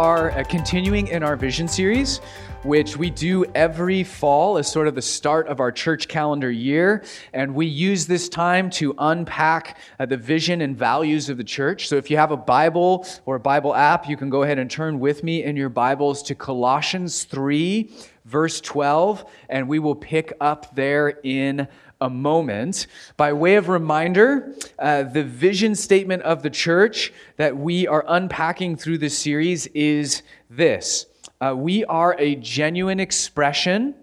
Are uh, continuing in our vision series, which we do every fall as sort of the start of our church calendar year. And we use this time to unpack uh, the vision and values of the church. So if you have a Bible or a Bible app, you can go ahead and turn with me in your Bibles to Colossians 3, verse 12, and we will pick up there in a moment. By way of reminder, uh, the vision statement of the church that we are unpacking through this series is this uh, We are a genuine expression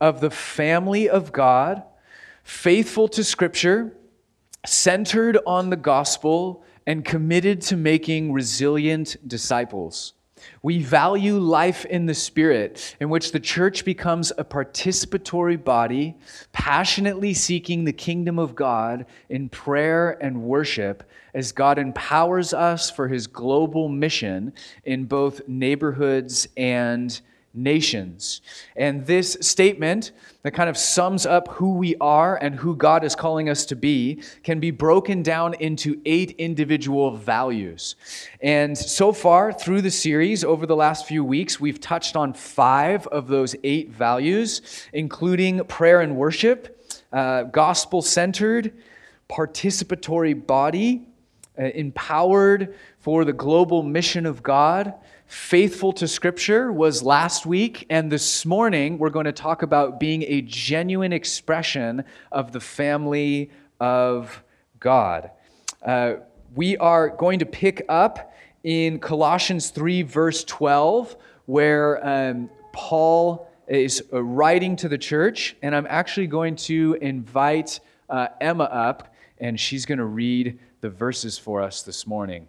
of the family of God, faithful to Scripture, centered on the gospel, and committed to making resilient disciples. We value life in the Spirit, in which the church becomes a participatory body, passionately seeking the kingdom of God in prayer and worship as God empowers us for his global mission in both neighborhoods and nations. And this statement that kind of sums up who we are and who God is calling us to be can be broken down into eight individual values. And so far through the series, over the last few weeks, we've touched on five of those eight values, including prayer and worship, uh, gospel centered, participatory body, uh, empowered for the global mission of God faithful to Scripture was last week, and this morning we're going to talk about being a genuine expression of the family of God. Uh, we are going to pick up in Colossians 3, verse 12, where um, Paul is uh, writing to the church, and I'm actually going to invite uh, Emma up, and she's going to read the verses for us this morning.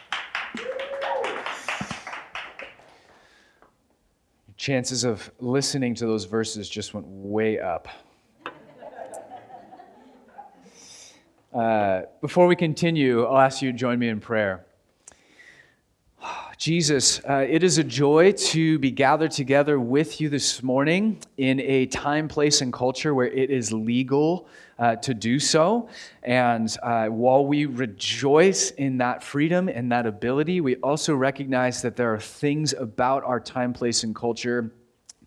Chances of listening to those verses just went way up. Uh, before we continue, I'll ask you to join me in prayer. Jesus, uh, it is a joy to be gathered together with you this morning in a time, place, and culture where it is legal uh, to do so. And uh, while we rejoice in that freedom and that ability, we also recognize that there are things about our time, place, and culture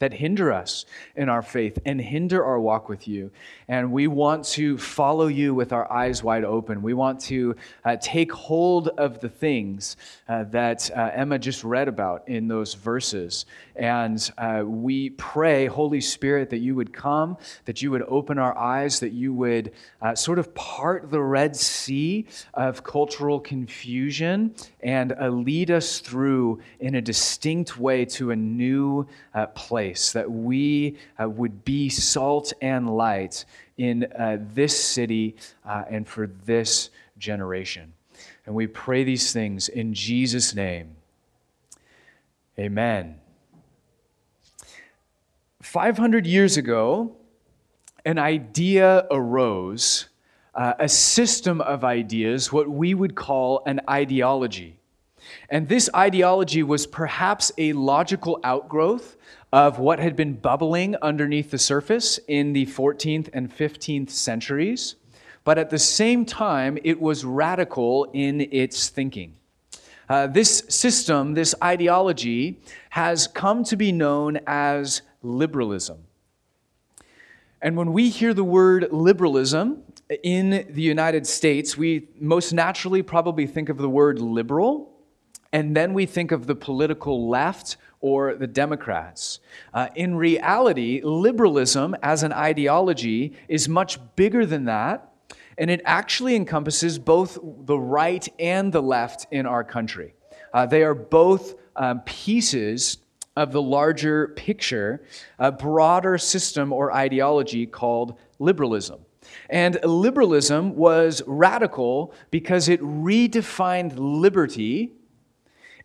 that hinder us in our faith and hinder our walk with you. And we want to follow you with our eyes wide open. We want to uh, take hold of the things uh, that uh, Emma just read about in those verses. And uh, we pray, Holy Spirit, that you would come, that you would open our eyes, that you would uh, sort of part the Red Sea of cultural confusion and uh, lead us through in a distinct way to a new place place, that we uh, would be salt and light in uh, this city uh, and for this generation. And we pray these things in Jesus' name. Amen. 500 years ago, an idea arose, uh, a system of ideas, what we would call an ideology. And this ideology was perhaps a logical outgrowth of what had been bubbling underneath the surface in the 14th and 15th centuries, but at the same time, it was radical in its thinking. Uh, this system, this ideology, has come to be known as liberalism. And when we hear the word liberalism in the United States, we most naturally probably think of the word liberal, and then we think of the political left or the Democrats. Uh, in reality, liberalism as an ideology is much bigger than that, and it actually encompasses both the right and the left in our country. Uh, they are both um, pieces of the larger picture, a broader system or ideology called liberalism. And liberalism was radical because it redefined liberty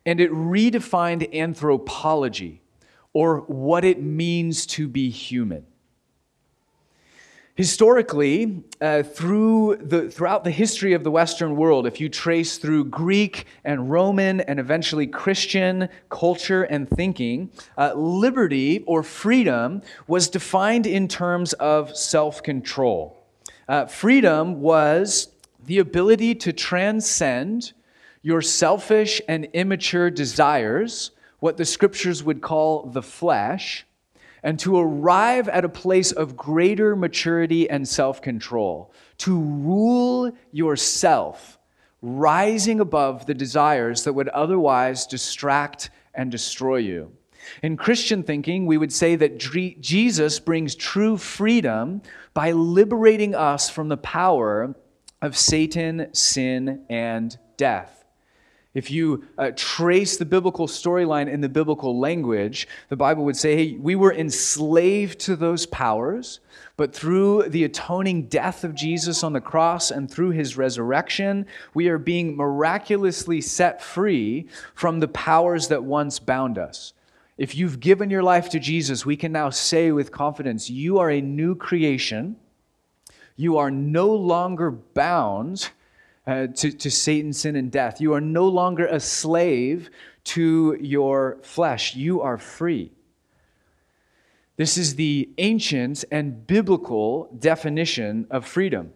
and it redefined anthropology, or what it means to be human. Historically, uh, through the, throughout the history of the Western world, if you trace through Greek and Roman and eventually Christian culture and thinking, uh, liberty or freedom was defined in terms of self control. Uh, freedom was the ability to transcend your selfish and immature desires, what the scriptures would call the flesh and to arrive at a place of greater maturity and self control, to rule yourself, rising above the desires that would otherwise distract and destroy you. In Christian thinking, we would say that Jesus brings true freedom by liberating us from the power of Satan, sin, and death. If you uh, trace the biblical storyline in the biblical language, the Bible would say, hey, we were enslaved to those powers, but through the atoning death of Jesus on the cross and through his resurrection, we are being miraculously set free from the powers that once bound us. If you've given your life to Jesus, we can now say with confidence, you are a new creation. You are no longer bound uh, to, to Satan, sin, and death. You are no longer a slave to your flesh. You are free. This is the ancient and biblical definition of freedom.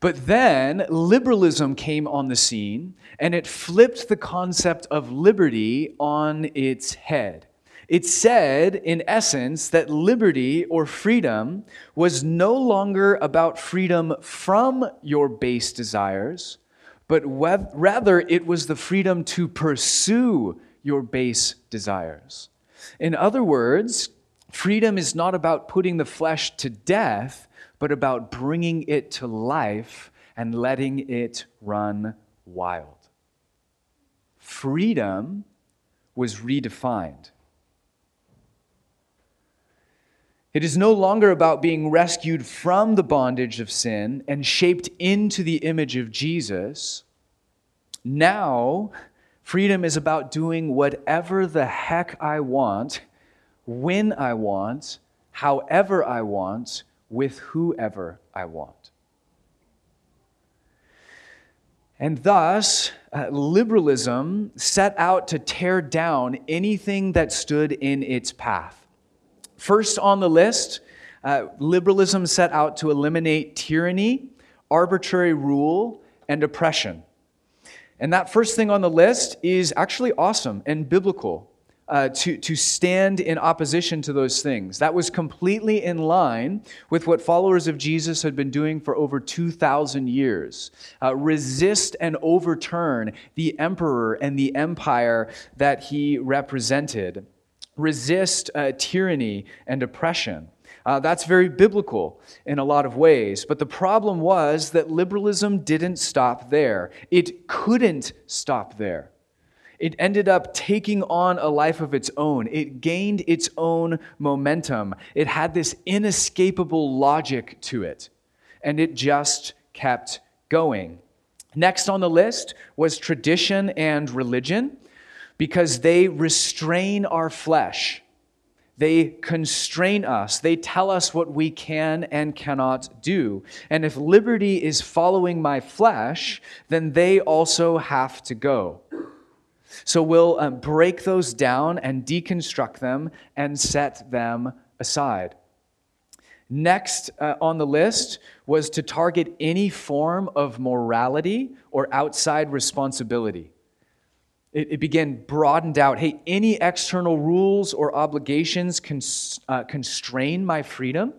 But then liberalism came on the scene and it flipped the concept of liberty on its head. It said, in essence, that liberty or freedom was no longer about freedom from your base desires, but rather it was the freedom to pursue your base desires. In other words, freedom is not about putting the flesh to death, but about bringing it to life and letting it run wild. Freedom was redefined. It is no longer about being rescued from the bondage of sin and shaped into the image of Jesus. Now, freedom is about doing whatever the heck I want, when I want, however I want, with whoever I want. And thus, uh, liberalism set out to tear down anything that stood in its path. First on the list, uh, liberalism set out to eliminate tyranny, arbitrary rule, and oppression. And that first thing on the list is actually awesome and biblical. Uh, to, to stand in opposition to those things. That was completely in line with what followers of Jesus had been doing for over 2,000 years. Uh, resist and overturn the emperor and the empire that he represented resist uh, tyranny and oppression. Uh, that's very biblical in a lot of ways. But the problem was that liberalism didn't stop there. It couldn't stop there. It ended up taking on a life of its own. It gained its own momentum. It had this inescapable logic to it. And it just kept going. Next on the list was tradition and religion because they restrain our flesh. They constrain us. They tell us what we can and cannot do. And if liberty is following my flesh, then they also have to go. So we'll uh, break those down and deconstruct them and set them aside. Next uh, on the list was to target any form of morality or outside responsibility it, it began broadened out. Hey, any external rules or obligations uh, constrain my freedom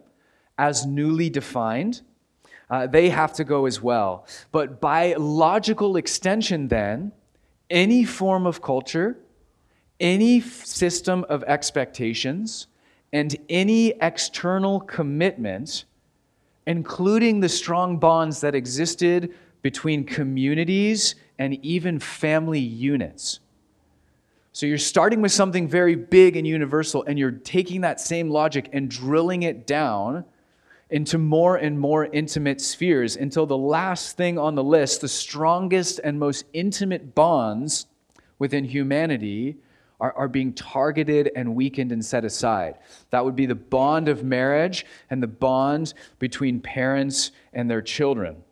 as newly defined. Uh, they have to go as well. But by logical extension, then, any form of culture, any system of expectations, and any external commitment, including the strong bonds that existed between communities and even family units. So you're starting with something very big and universal, and you're taking that same logic and drilling it down into more and more intimate spheres until the last thing on the list, the strongest and most intimate bonds within humanity are, are being targeted and weakened and set aside. That would be the bond of marriage and the bond between parents and their children.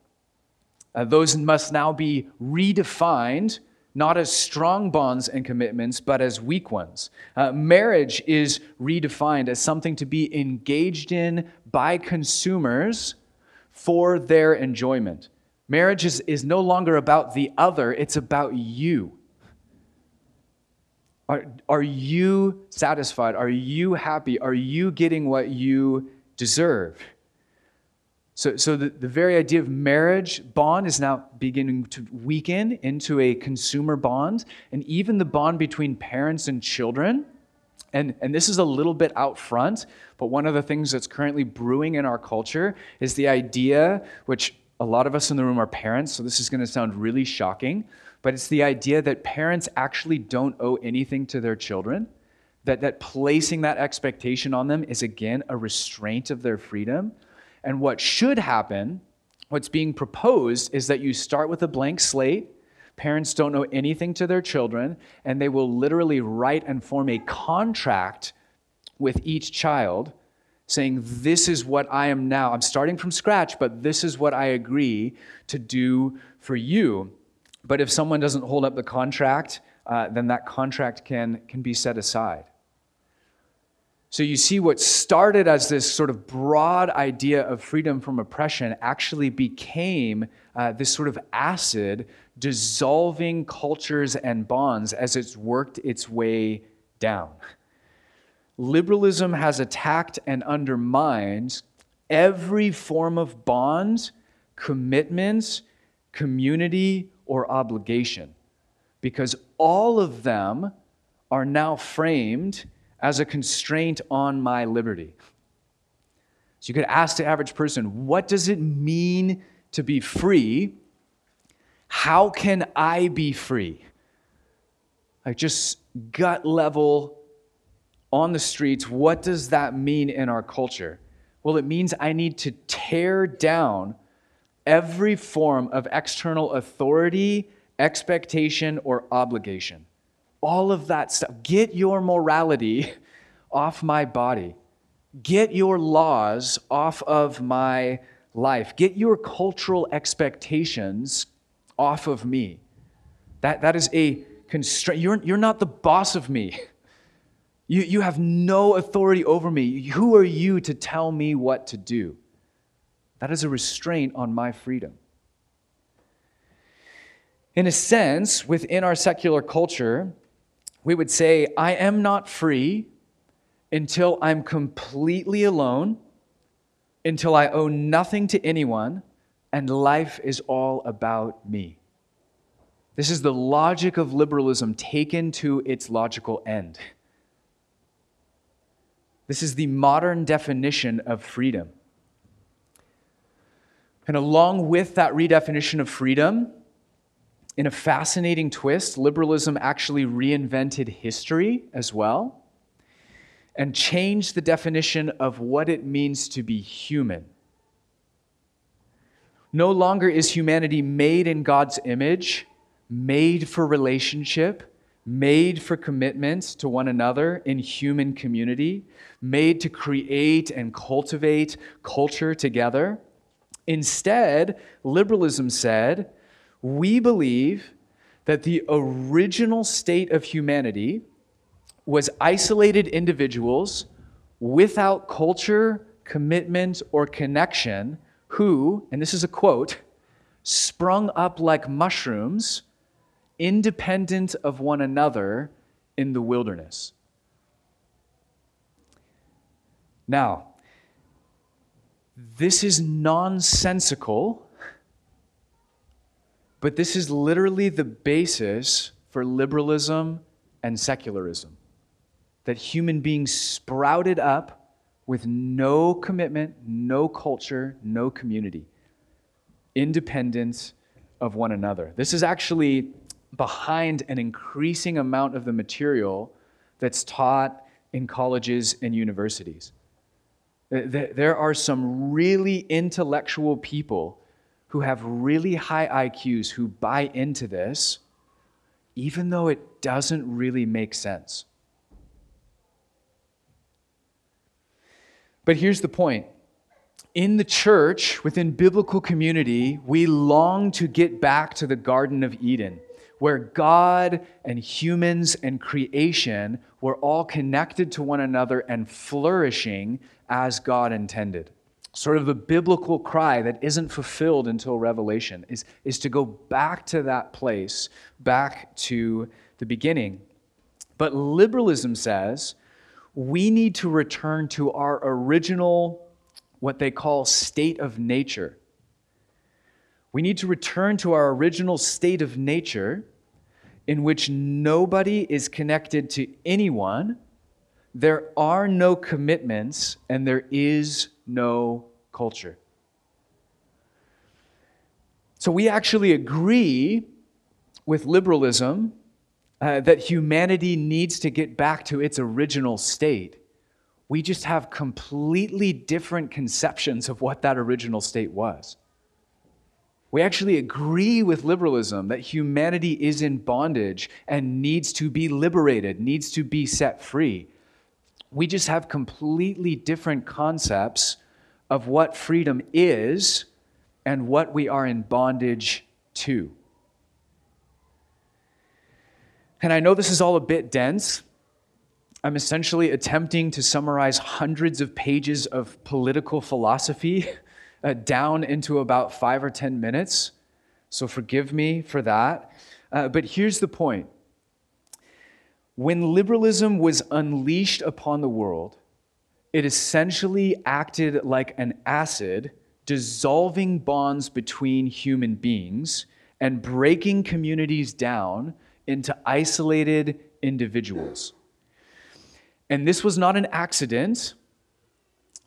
Uh, those must now be redefined not as strong bonds and commitments, but as weak ones. Uh, marriage is redefined as something to be engaged in by consumers for their enjoyment. Marriage is, is no longer about the other, it's about you. Are, are you satisfied? Are you happy? Are you getting what you deserve? So, so the, the very idea of marriage bond is now beginning to weaken into a consumer bond, and even the bond between parents and children. And, and this is a little bit out front, but one of the things that's currently brewing in our culture is the idea, which a lot of us in the room are parents, so this is going to sound really shocking, but it's the idea that parents actually don't owe anything to their children, that, that placing that expectation on them is, again, a restraint of their freedom. And what should happen, what's being proposed, is that you start with a blank slate. Parents don't know anything to their children, and they will literally write and form a contract with each child saying, This is what I am now. I'm starting from scratch, but this is what I agree to do for you. But if someone doesn't hold up the contract, uh, then that contract can, can be set aside. So you see, what started as this sort of broad idea of freedom from oppression actually became uh, this sort of acid dissolving cultures and bonds as it's worked its way down. Liberalism has attacked and undermined every form of bond, commitment, community, or obligation because all of them are now framed as a constraint on my liberty. So you could ask the average person, what does it mean to be free? How can I be free? Like just gut level on the streets, what does that mean in our culture? Well, it means I need to tear down every form of external authority, expectation, or obligation all of that stuff. Get your morality off my body. Get your laws off of my life. Get your cultural expectations off of me. That, that is a constraint. You're, you're not the boss of me. You, you have no authority over me. Who are you to tell me what to do? That is a restraint on my freedom. In a sense, within our secular culture, we would say, I am not free until I'm completely alone, until I owe nothing to anyone, and life is all about me. This is the logic of liberalism taken to its logical end. This is the modern definition of freedom. And along with that redefinition of freedom, in a fascinating twist, liberalism actually reinvented history as well and changed the definition of what it means to be human. No longer is humanity made in God's image, made for relationship, made for commitment to one another in human community, made to create and cultivate culture together. Instead, liberalism said, we believe that the original state of humanity was isolated individuals without culture, commitment, or connection who, and this is a quote, sprung up like mushrooms, independent of one another in the wilderness. Now, this is nonsensical but this is literally the basis for liberalism and secularism. That human beings sprouted up with no commitment, no culture, no community, independent of one another. This is actually behind an increasing amount of the material that's taught in colleges and universities. There are some really intellectual people who have really high IQs who buy into this, even though it doesn't really make sense. But here's the point in the church, within biblical community, we long to get back to the Garden of Eden, where God and humans and creation were all connected to one another and flourishing as God intended. Sort of the biblical cry that isn't fulfilled until Revelation is, is to go back to that place, back to the beginning. But liberalism says we need to return to our original, what they call state of nature. We need to return to our original state of nature in which nobody is connected to anyone, there are no commitments, and there is no culture. So we actually agree with liberalism uh, that humanity needs to get back to its original state. We just have completely different conceptions of what that original state was. We actually agree with liberalism that humanity is in bondage and needs to be liberated, needs to be set free. We just have completely different concepts of what freedom is and what we are in bondage to. And I know this is all a bit dense. I'm essentially attempting to summarize hundreds of pages of political philosophy uh, down into about five or 10 minutes. So forgive me for that. Uh, but here's the point when liberalism was unleashed upon the world, it essentially acted like an acid, dissolving bonds between human beings and breaking communities down into isolated individuals. And this was not an accident.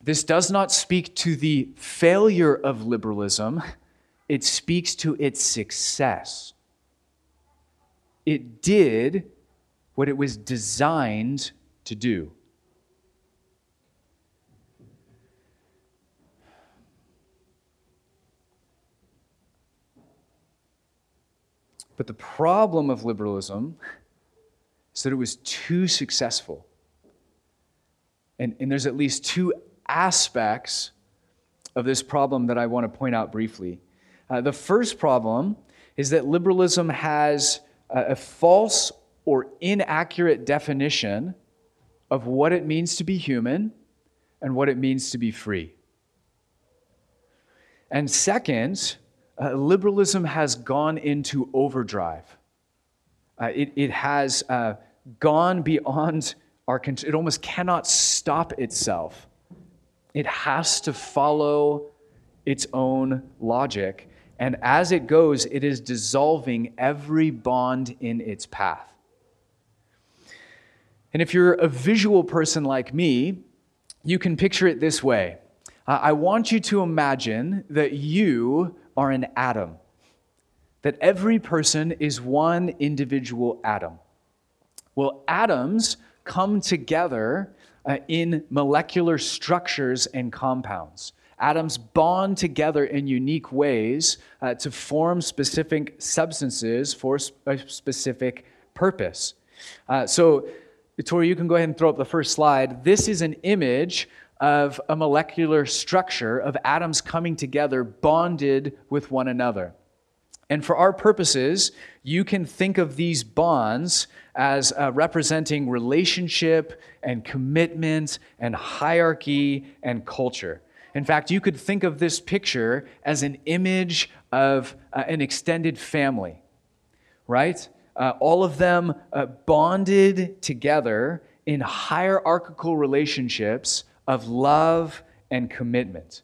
This does not speak to the failure of liberalism, it speaks to its success. It did what it was designed to do. But the problem of liberalism is that it was too successful. And, and there's at least two aspects of this problem that I want to point out briefly. Uh, the first problem is that liberalism has a, a false or inaccurate definition of what it means to be human and what it means to be free. And second, uh, liberalism has gone into overdrive. Uh, it, it has uh, gone beyond our control. It almost cannot stop itself. It has to follow its own logic. And as it goes, it is dissolving every bond in its path. And if you're a visual person like me, you can picture it this way. I want you to imagine that you are an atom, that every person is one individual atom. Well, atoms come together uh, in molecular structures and compounds. Atoms bond together in unique ways uh, to form specific substances for a specific purpose. Uh, so, Tori, you can go ahead and throw up the first slide. This is an image of a molecular structure of atoms coming together, bonded with one another. And for our purposes, you can think of these bonds as uh, representing relationship and commitment and hierarchy and culture. In fact, you could think of this picture as an image of uh, an extended family, right? Uh, all of them uh, bonded together in hierarchical relationships of love and commitment.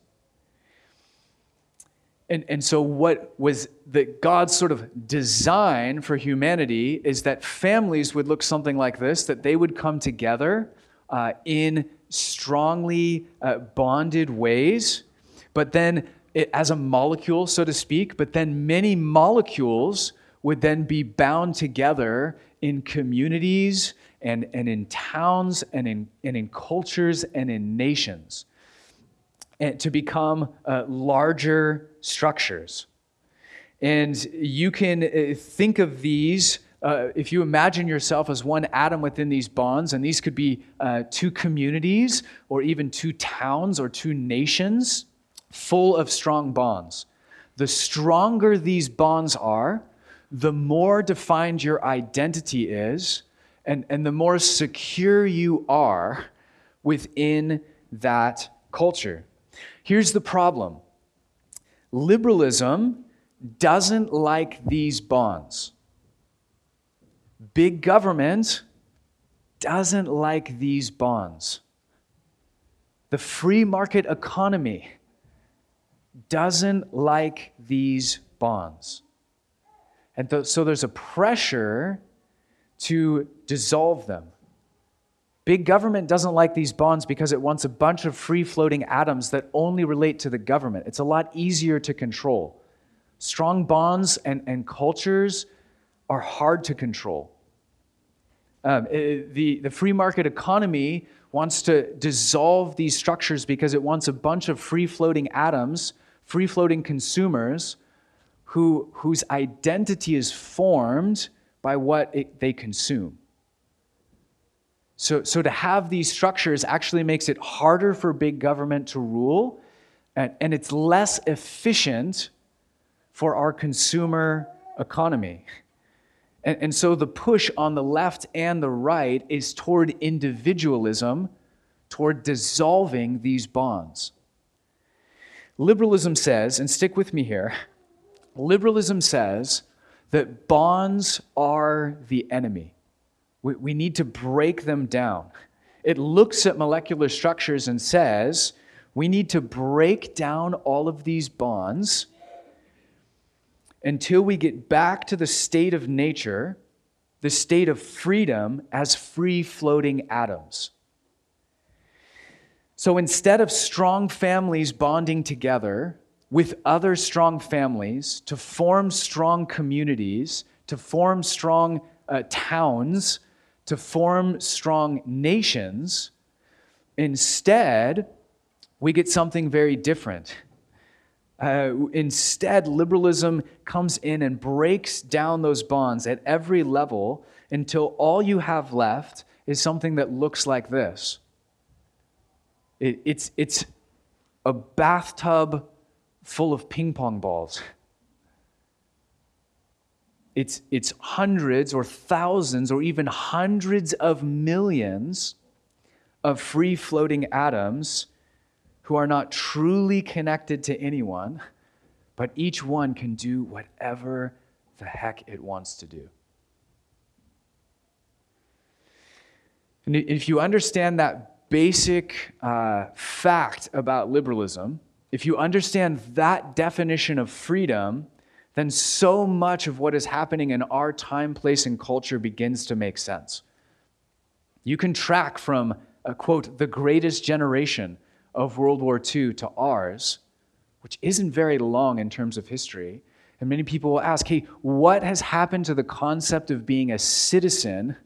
And, and so, what was the God's sort of design for humanity is that families would look something like this that they would come together uh, in strongly uh, bonded ways, but then it, as a molecule, so to speak, but then many molecules would then be bound together in communities and, and in towns and in, and in cultures and in nations and to become uh, larger structures. And you can uh, think of these uh, if you imagine yourself as one atom within these bonds, and these could be uh, two communities or even two towns or two nations full of strong bonds. The stronger these bonds are, the more defined your identity is, and, and the more secure you are within that culture. Here's the problem liberalism doesn't like these bonds. Big government doesn't like these bonds. The free market economy doesn't like these bonds. And th- so there's a pressure to dissolve them. Big government doesn't like these bonds because it wants a bunch of free floating atoms that only relate to the government. It's a lot easier to control. Strong bonds and, and cultures are hard to control. Um, it, the, the free market economy wants to dissolve these structures because it wants a bunch of free floating atoms, free floating consumers who, whose identity is formed by what it, they consume. So, so to have these structures actually makes it harder for big government to rule, and, and it's less efficient for our consumer economy. And, and so the push on the left and the right is toward individualism, toward dissolving these bonds. Liberalism says, and stick with me here, liberalism says that bonds are the enemy. We, we need to break them down. It looks at molecular structures and says, we need to break down all of these bonds until we get back to the state of nature, the state of freedom as free floating atoms. So instead of strong families bonding together with other strong families to form strong communities, to form strong uh, towns, to form strong nations, instead, we get something very different. Uh, instead, liberalism comes in and breaks down those bonds at every level until all you have left is something that looks like this. It, it's, it's a bathtub full of ping pong balls. It's, it's hundreds or thousands or even hundreds of millions of free floating atoms who are not truly connected to anyone, but each one can do whatever the heck it wants to do. And if you understand that basic uh, fact about liberalism, if you understand that definition of freedom, then so much of what is happening in our time, place, and culture begins to make sense. You can track from, quote, the greatest generation of World War II to ours, which isn't very long in terms of history. And many people will ask, hey, what has happened to the concept of being a citizen,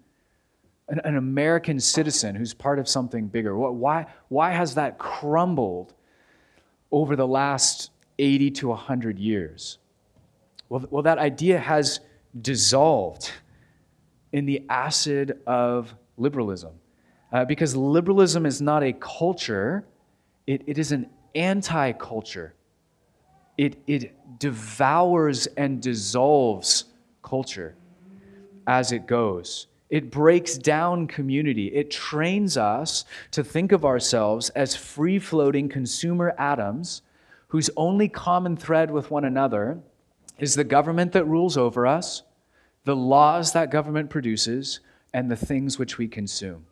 an, an American citizen who's part of something bigger? What, why, why has that crumbled over the last 80 to 100 years? Well, well, that idea has dissolved in the acid of liberalism. Uh, because liberalism is not a culture, it, it is an anti culture. It, it devours and dissolves culture as it goes. It breaks down community. It trains us to think of ourselves as free floating consumer atoms whose only common thread with one another is the government that rules over us, the laws that government produces, and the things which we consume.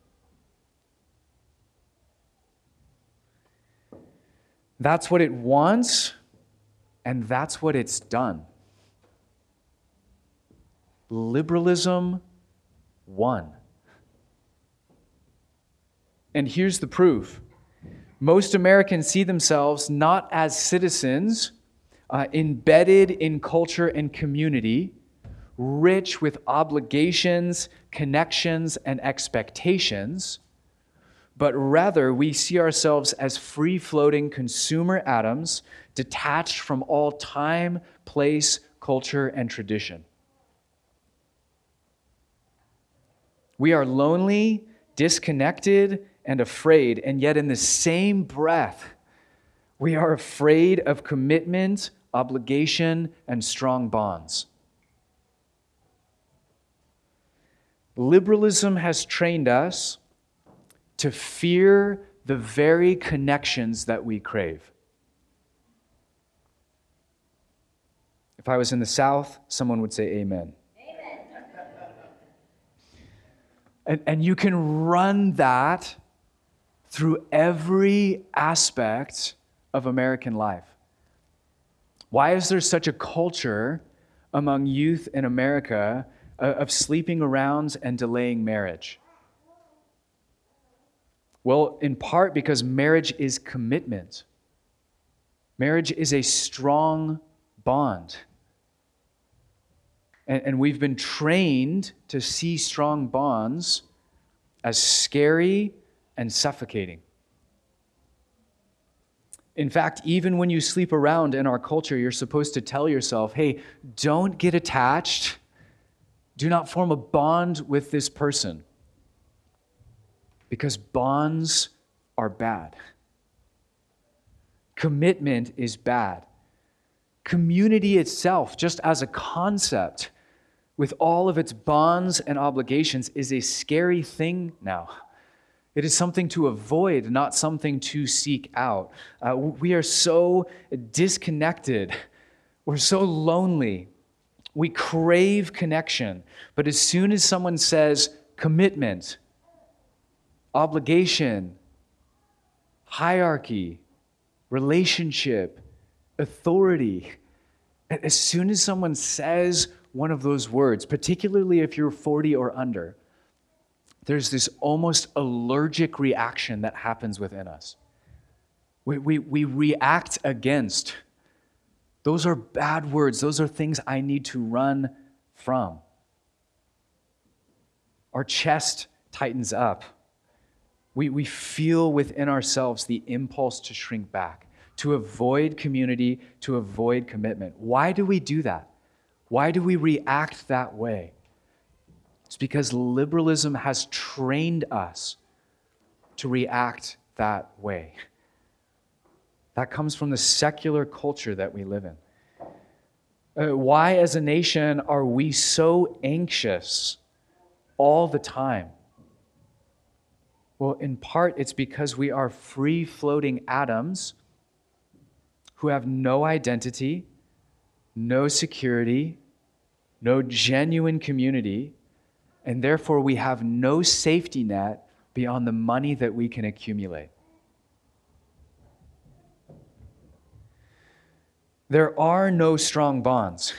That's what it wants, and that's what it's done. Liberalism won. And here's the proof most Americans see themselves not as citizens uh, embedded in culture and community, rich with obligations, connections, and expectations but rather we see ourselves as free floating consumer atoms detached from all time, place, culture, and tradition. We are lonely, disconnected, and afraid, and yet in the same breath, we are afraid of commitment, obligation, and strong bonds. Liberalism has trained us to fear the very connections that we crave. If I was in the South, someone would say amen. Amen. And, and you can run that through every aspect of American life. Why is there such a culture among youth in America uh, of sleeping around and delaying marriage? Well, in part because marriage is commitment. Marriage is a strong bond. And, and we've been trained to see strong bonds as scary and suffocating. In fact, even when you sleep around in our culture, you're supposed to tell yourself, hey, don't get attached. Do not form a bond with this person because bonds are bad. Commitment is bad. Community itself, just as a concept, with all of its bonds and obligations, is a scary thing now. It is something to avoid, not something to seek out. Uh, we are so disconnected. We're so lonely. We crave connection. But as soon as someone says commitment, obligation, hierarchy, relationship, authority, as soon as someone says one of those words, particularly if you're 40 or under, there's this almost allergic reaction that happens within us. We, we, we react against. Those are bad words. Those are things I need to run from. Our chest tightens up. We, we feel within ourselves the impulse to shrink back, to avoid community, to avoid commitment. Why do we do that? Why do we react that way? It's because liberalism has trained us to react that way. That comes from the secular culture that we live in. Uh, why, as a nation, are we so anxious all the time? Well, in part, it's because we are free floating atoms who have no identity, no security, no genuine community and therefore we have no safety net beyond the money that we can accumulate. There are no strong bonds.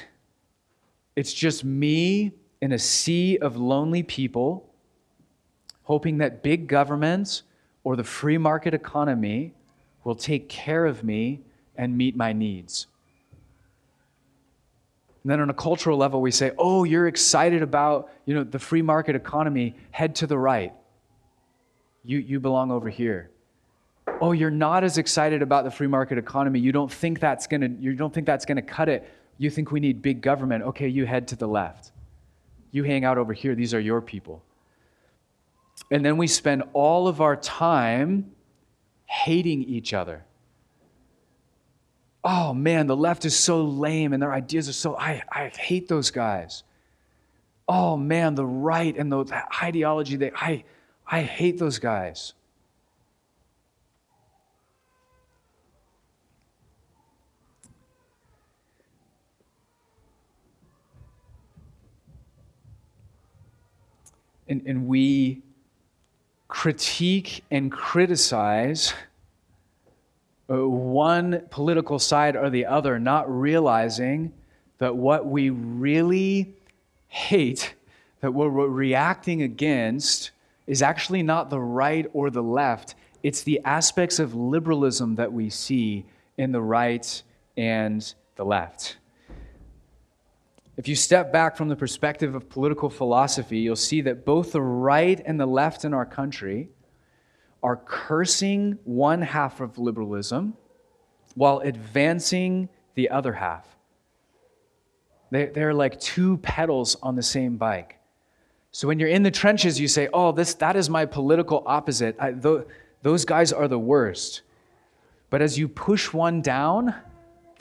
It's just me in a sea of lonely people hoping that big governments or the free market economy will take care of me and meet my needs. And then on a cultural level, we say, oh, you're excited about you know, the free market economy, head to the right. You, you belong over here. Oh, you're not as excited about the free market economy. You don't think that's gonna, you don't think that's gonna cut it. You think we need big government. Okay, you head to the left. You hang out over here. These are your people. And then we spend all of our time hating each other oh man, the left is so lame and their ideas are so, I, I hate those guys. Oh man, the right and the ideology, they, I, I hate those guys. And, and we critique and criticize Uh, one political side or the other, not realizing that what we really hate, that what we're reacting against, is actually not the right or the left. It's the aspects of liberalism that we see in the right and the left. If you step back from the perspective of political philosophy, you'll see that both the right and the left in our country are cursing one half of liberalism while advancing the other half. They, they're like two pedals on the same bike. So when you're in the trenches, you say, oh, this, that is my political opposite. I, th- those guys are the worst. But as you push one down,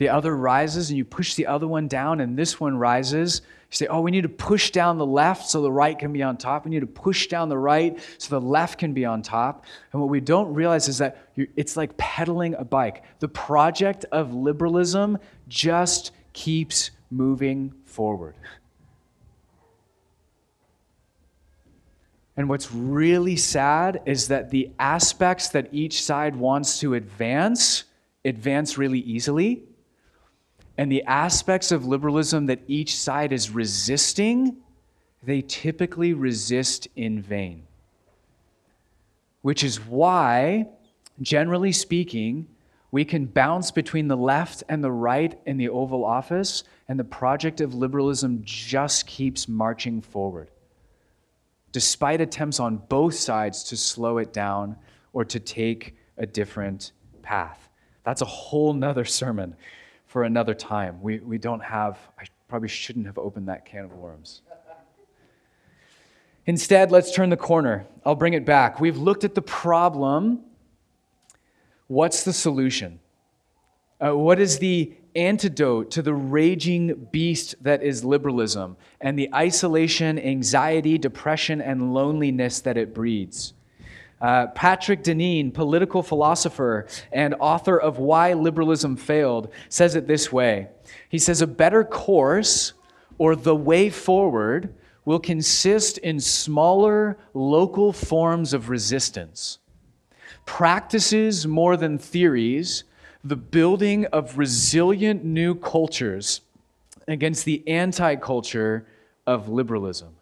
the other rises, and you push the other one down, and this one rises. You say, oh, we need to push down the left so the right can be on top. We need to push down the right so the left can be on top. And what we don't realize is that it's like pedaling a bike. The project of liberalism just keeps moving forward. And what's really sad is that the aspects that each side wants to advance advance really easily. And the aspects of liberalism that each side is resisting, they typically resist in vain. Which is why, generally speaking, we can bounce between the left and the right in the Oval Office, and the project of liberalism just keeps marching forward despite attempts on both sides to slow it down or to take a different path. That's a whole nother sermon for another time. We, we don't have, I probably shouldn't have opened that can of worms. Instead, let's turn the corner. I'll bring it back. We've looked at the problem. What's the solution? Uh, what is the antidote to the raging beast that is liberalism and the isolation, anxiety, depression, and loneliness that it breeds. Uh, Patrick Deneen, political philosopher and author of Why Liberalism Failed, says it this way He says, A better course or the way forward will consist in smaller local forms of resistance, practices more than theories the building of resilient new cultures against the anti culture of liberalism.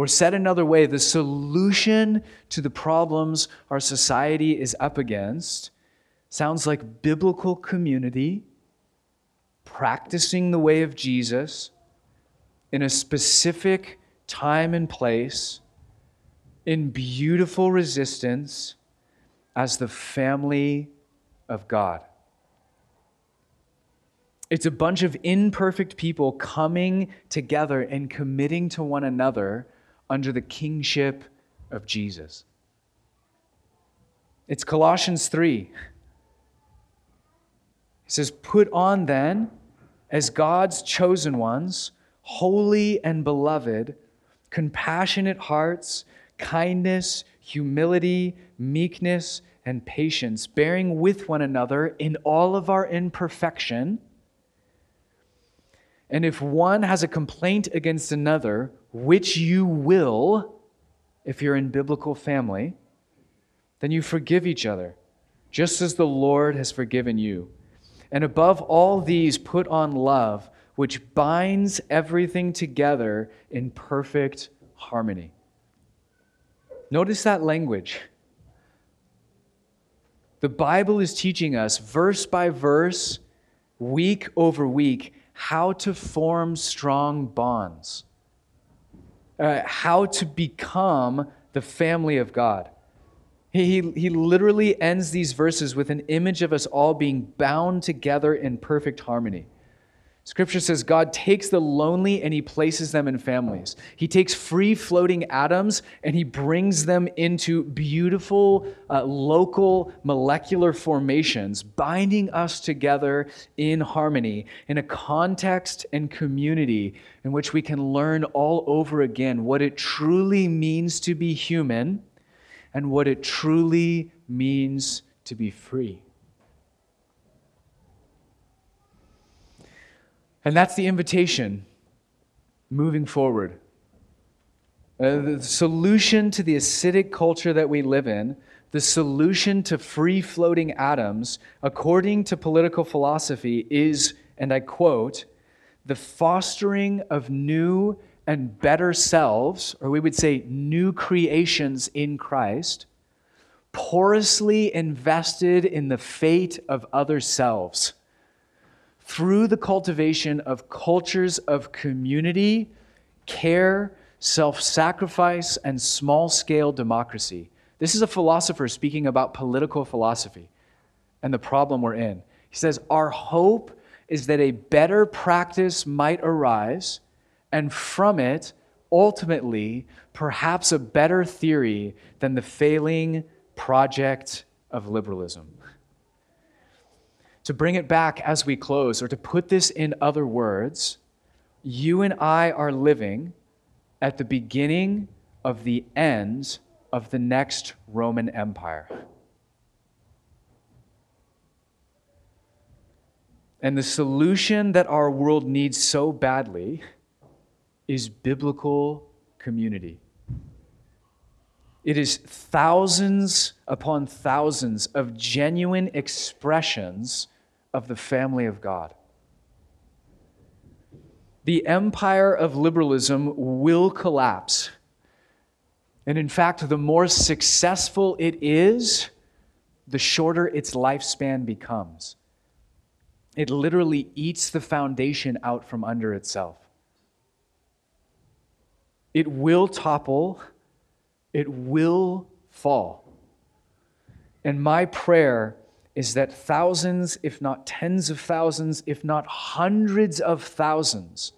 Or said another way, the solution to the problems our society is up against sounds like biblical community, practicing the way of Jesus in a specific time and place, in beautiful resistance as the family of God. It's a bunch of imperfect people coming together and committing to one another under the kingship of Jesus. It's Colossians 3. It says, Put on then, as God's chosen ones, holy and beloved, compassionate hearts, kindness, humility, meekness, and patience, bearing with one another in all of our imperfection. And if one has a complaint against another, which you will, if you're in biblical family, then you forgive each other, just as the Lord has forgiven you. And above all these, put on love, which binds everything together in perfect harmony. Notice that language. The Bible is teaching us, verse by verse, week over week, how to form strong bonds, uh, how to become the family of God. He, he, he literally ends these verses with an image of us all being bound together in perfect harmony. Scripture says God takes the lonely and he places them in families. He takes free floating atoms and he brings them into beautiful uh, local molecular formations, binding us together in harmony in a context and community in which we can learn all over again what it truly means to be human and what it truly means to be free. And that's the invitation moving forward. Uh, the solution to the acidic culture that we live in, the solution to free floating atoms, according to political philosophy, is, and I quote, the fostering of new and better selves, or we would say new creations in Christ, porously invested in the fate of other selves through the cultivation of cultures of community, care, self sacrifice, and small scale democracy. This is a philosopher speaking about political philosophy and the problem we're in. He says, Our hope is that a better practice might arise, and from it, ultimately perhaps a better theory than the failing project of liberalism. To bring it back as we close, or to put this in other words, you and I are living at the beginning of the end of the next Roman Empire. And the solution that our world needs so badly is biblical community. It is thousands upon thousands of genuine expressions of the family of God. The empire of liberalism will collapse. And in fact, the more successful it is, the shorter its lifespan becomes. It literally eats the foundation out from under itself. It will topple, it will fall. And my prayer is that thousands, if not tens of thousands, if not hundreds of thousands,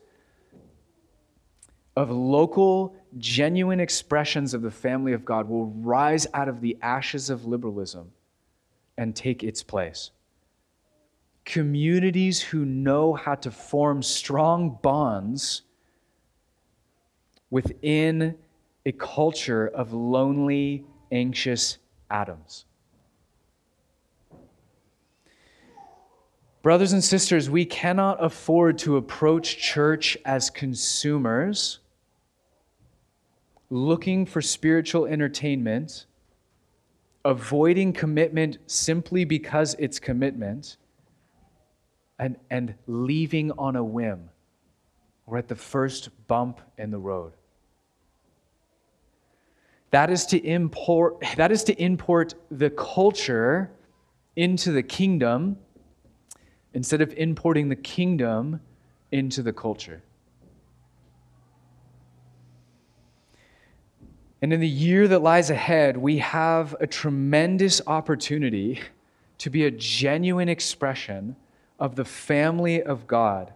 of local, genuine expressions of the family of God will rise out of the ashes of liberalism and take its place. Communities who know how to form strong bonds within a culture of lonely, anxious atoms. Brothers and sisters, we cannot afford to approach church as consumers looking for spiritual entertainment, avoiding commitment simply because it's commitment, and, and leaving on a whim or at the first bump in the road. That is to import, that is to import the culture into the kingdom instead of importing the kingdom into the culture. And in the year that lies ahead, we have a tremendous opportunity to be a genuine expression of the family of God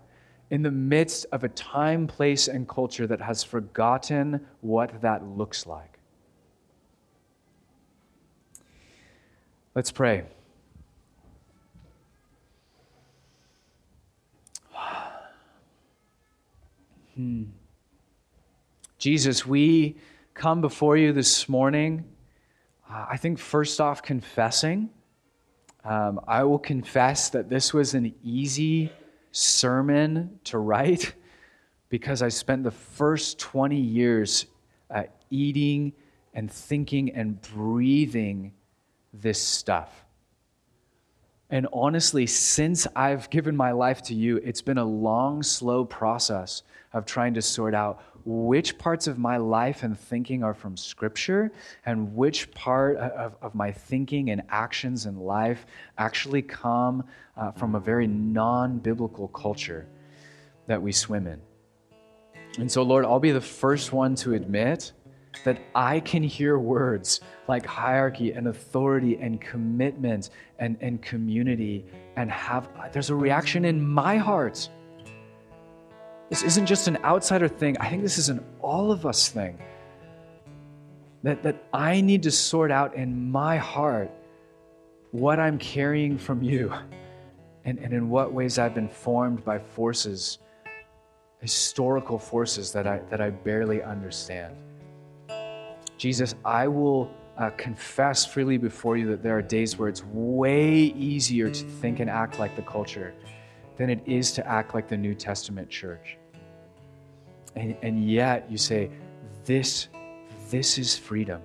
in the midst of a time, place, and culture that has forgotten what that looks like. Let's pray. Hmm. Jesus, we come before you this morning, uh, I think first off, confessing. Um, I will confess that this was an easy sermon to write because I spent the first 20 years uh, eating and thinking and breathing this stuff. And honestly, since I've given my life to you, it's been a long, slow process of trying to sort out which parts of my life and thinking are from Scripture and which part of, of my thinking and actions in life actually come uh, from a very non biblical culture that we swim in. And so, Lord, I'll be the first one to admit that I can hear words like hierarchy and authority and commitment and, and community and have, there's a reaction in my heart this isn't just an outsider thing. I think this is an all of us thing. That, that I need to sort out in my heart what I'm carrying from you and, and in what ways I've been formed by forces, historical forces that I, that I barely understand. Jesus, I will uh, confess freely before you that there are days where it's way easier to think and act like the culture than it is to act like the New Testament church. And, and yet you say, this, this is freedom.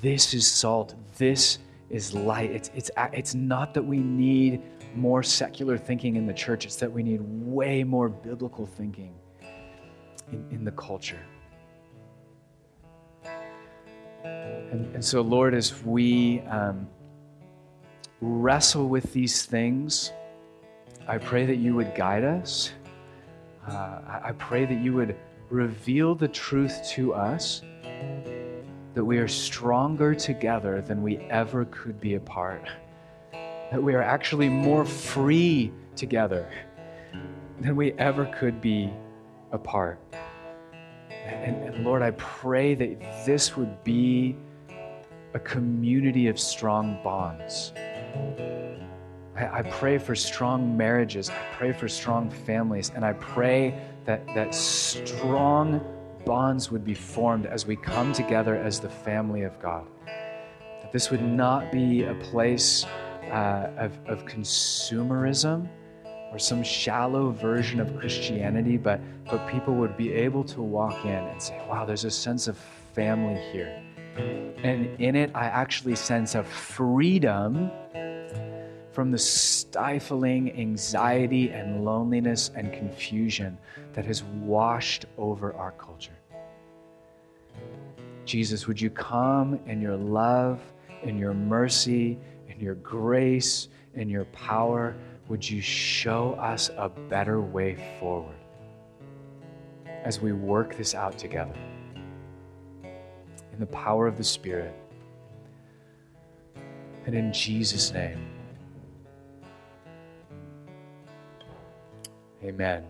This is salt. This is light. It's, it's, it's not that we need more secular thinking in the church, it's that we need way more biblical thinking in, in the culture. And, and so, Lord, as we um, wrestle with these things, I pray that you would guide us. Uh, I pray that you would reveal the truth to us that we are stronger together than we ever could be apart, that we are actually more free together than we ever could be apart. And, and Lord, I pray that this would be a community of strong bonds. I, I, pray for strong marriages. I pray for strong families. And I pray that, that strong bonds would be formed as we come together as the family of God. That this would not be a place uh, of, of consumerism or some shallow version of Christianity, but, but people would be able to walk in and say, wow, there's a sense of family here. And in it, I actually sense a freedom from the stifling anxiety and loneliness and confusion that has washed over our culture. Jesus, would you come in your love, in your mercy, in your grace, in your power? Would you show us a better way forward as we work this out together? In the power of the Spirit. And in Jesus' name. Amen.